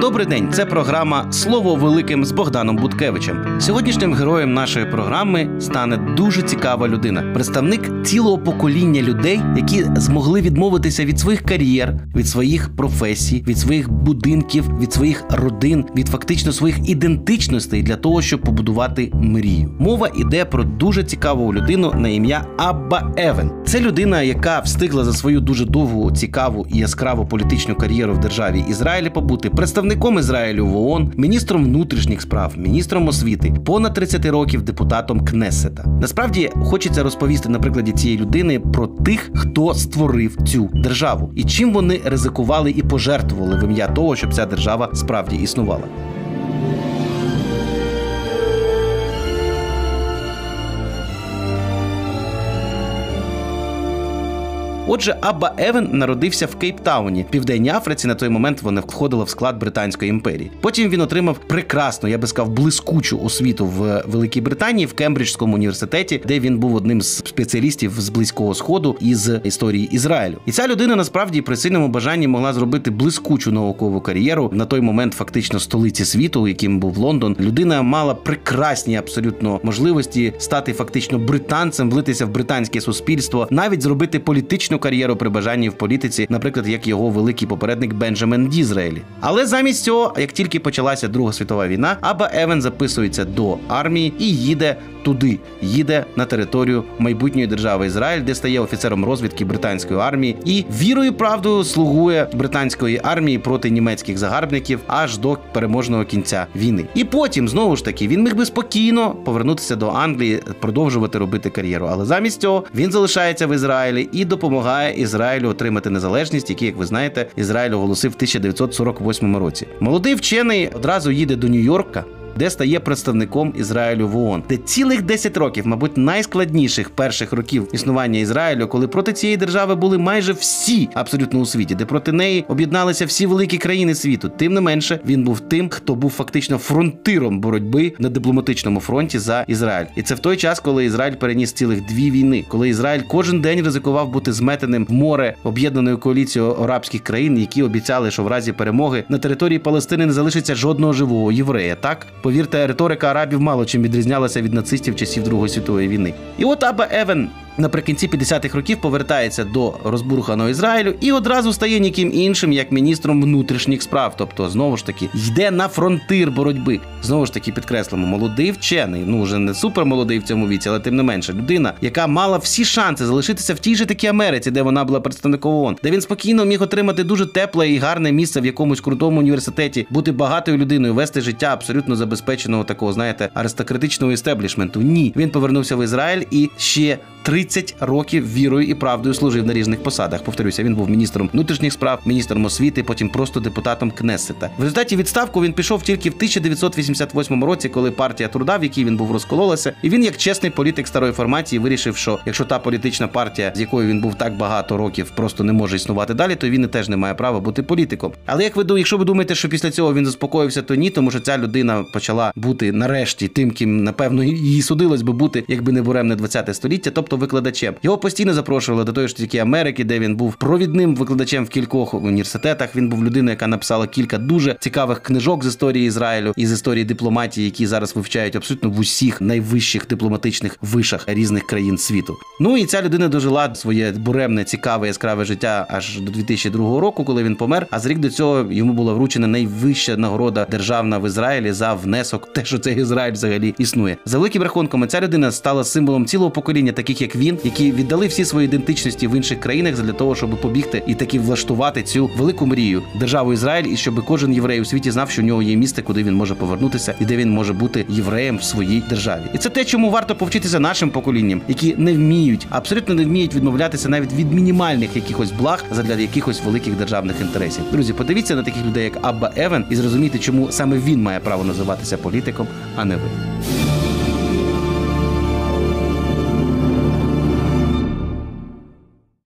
Добрий день, це програма Слово великим з Богданом Буткевичем. Сьогоднішнім героєм нашої програми стане дуже цікава людина, представник цілого покоління людей, які змогли відмовитися від своїх кар'єр, від своїх професій, від своїх будинків, від своїх родин, від фактично своїх ідентичностей для того, щоб побудувати мрію. Мова йде про дуже цікаву людину на ім'я Абба Евен. Це людина, яка встигла за свою дуже довгу, цікаву і яскраву політичну кар'єру в державі Ізраїлі побути представником Ізраїлю в ООН, міністром внутрішніх справ, міністром освіти, понад 30 років депутатом Кнесета. Насправді хочеться розповісти на прикладі цієї людини про тих, хто створив цю державу, і чим вони ризикували і пожертвували в ім'я того, щоб ця держава справді існувала. Отже, Абба Евен народився в Кейптауні, Південній Африці. На той момент вона входила в склад Британської імперії. Потім він отримав прекрасну, я би сказав, блискучу освіту в Великій Британії в Кембриджському університеті, де він був одним з спеціалістів з близького сходу із історії Ізраїлю. І ця людина насправді при сильному бажанні могла зробити блискучу наукову кар'єру на той момент, фактично столиці світу, яким був Лондон. Людина мала прекрасні абсолютно можливості стати фактично британцем, влитися в британське суспільство, навіть зробити політичну кар'єру при бажанні в політиці, наприклад, як його великий попередник Бенджамен Дізраелі. Але замість цього, як тільки почалася Друга світова війна, Аба Евен записується до армії і їде туди, їде на територію майбутньої держави Ізраїль, де стає офіцером розвідки британської армії і вірою правдою слугує британської армії проти німецьких загарбників аж до переможного кінця війни. І потім знову ж таки він міг би спокійно повернутися до Англії, продовжувати робити кар'єру. Але замість цього він залишається в Ізраїлі і допомагає Ізраїлю отримати незалежність, який, як ви знаєте, Ізраїль оголосив в 1948 році. Молодий вчений одразу їде до Нью-Йорка де стає представником Ізраїлю в ООН, де цілих 10 років, мабуть, найскладніших перших років існування Ізраїлю, коли проти цієї держави були майже всі абсолютно у світі, де проти неї об'єдналися всі великі країни світу. Тим не менше, він був тим, хто був фактично фронтиром боротьби на дипломатичному фронті за Ізраїль. І це в той час, коли Ізраїль переніс цілих дві війни, коли Ізраїль кожен день ризикував бути зметеним в море об'єднаною коаліцією арабських країн, які обіцяли, що в разі перемоги на території Палестини не залишиться жодного живого єврея. Так Повірте, риторика арабів мало чим відрізнялася від нацистів часів Другої світової війни. І от Аба Евен наприкінці 50-х років повертається до розбурханого Ізраїлю і одразу стає ніким іншим як міністром внутрішніх справ. Тобто, знову ж таки, йде на фронтир боротьби. Знову ж таки, підкреслимо, молодий вчений, ну вже не супермолодий в цьому віці, але тим не менше, людина, яка мала всі шанси залишитися в тій же такій Америці, де вона була представником ООН, де він спокійно міг отримати дуже тепле і гарне місце в якомусь крутому університеті, бути багатою людиною, вести життя абсолютно забезпеченого такого, знаєте, аристократичного істеблішменту. Ні, він повернувся в Ізраїль і ще 30 років вірою і правдою служив на різних посадах. Повторюся, він був міністром внутрішніх справ, міністром освіти, потім просто депутатом Кнесета. В результаті відставку він пішов тільки в 1988 році, коли партія труда, в якій він був розкололася, і він, як чесний політик старої формації, вирішив, що якщо та політична партія, з якою він був так багато років, просто не може існувати далі, то він і теж не має права бути політиком. Але як ви якщо ви думаєте, що після цього він заспокоївся, то ні, тому що ця людина почала бути нарешті тим, ким напевно її судилось би бути, якби не буремне 20 століття, тобто викладачем. Його постійно запрошували до тої ж таки Америки, де він був провідним викладачем в кількох університетах. Він був людиною, яка написала кілька дуже цікавих книжок з історії Ізраїлю і з історії дипломатії, які зараз вивчають абсолютно в усіх найвищих дипломатичних вишах різних країн світу. Ну і ця людина дожила своє буремне, цікаве, яскраве життя аж до 2002 року, коли він помер. А з рік до цього йому була вручена найвища нагорода державна в Ізраїлі за внесок, те, що цей Ізраїль взагалі існує. За великим рахунком, ця людина стала символом цілого покоління, таких як він, які віддали всі свої ідентичності в інших країнах для того, щоб побігти і таки влаштувати цю велику мрію державу Ізраїль, і щоб кожен єврей у світі знав, що у нього є місце, куди він може повернутися, і де він може бути євреєм в своїй державі. І це те, чому варто повчитися нашим поколінням, які не вміють, абсолютно не вміють відмовлятися навіть від мінімальних якихось благ задля якихось великих державних інтересів. Друзі, подивіться на таких людей, як Абба Евен, і зрозумійте, чому саме він має право називатися політиком, а не ви.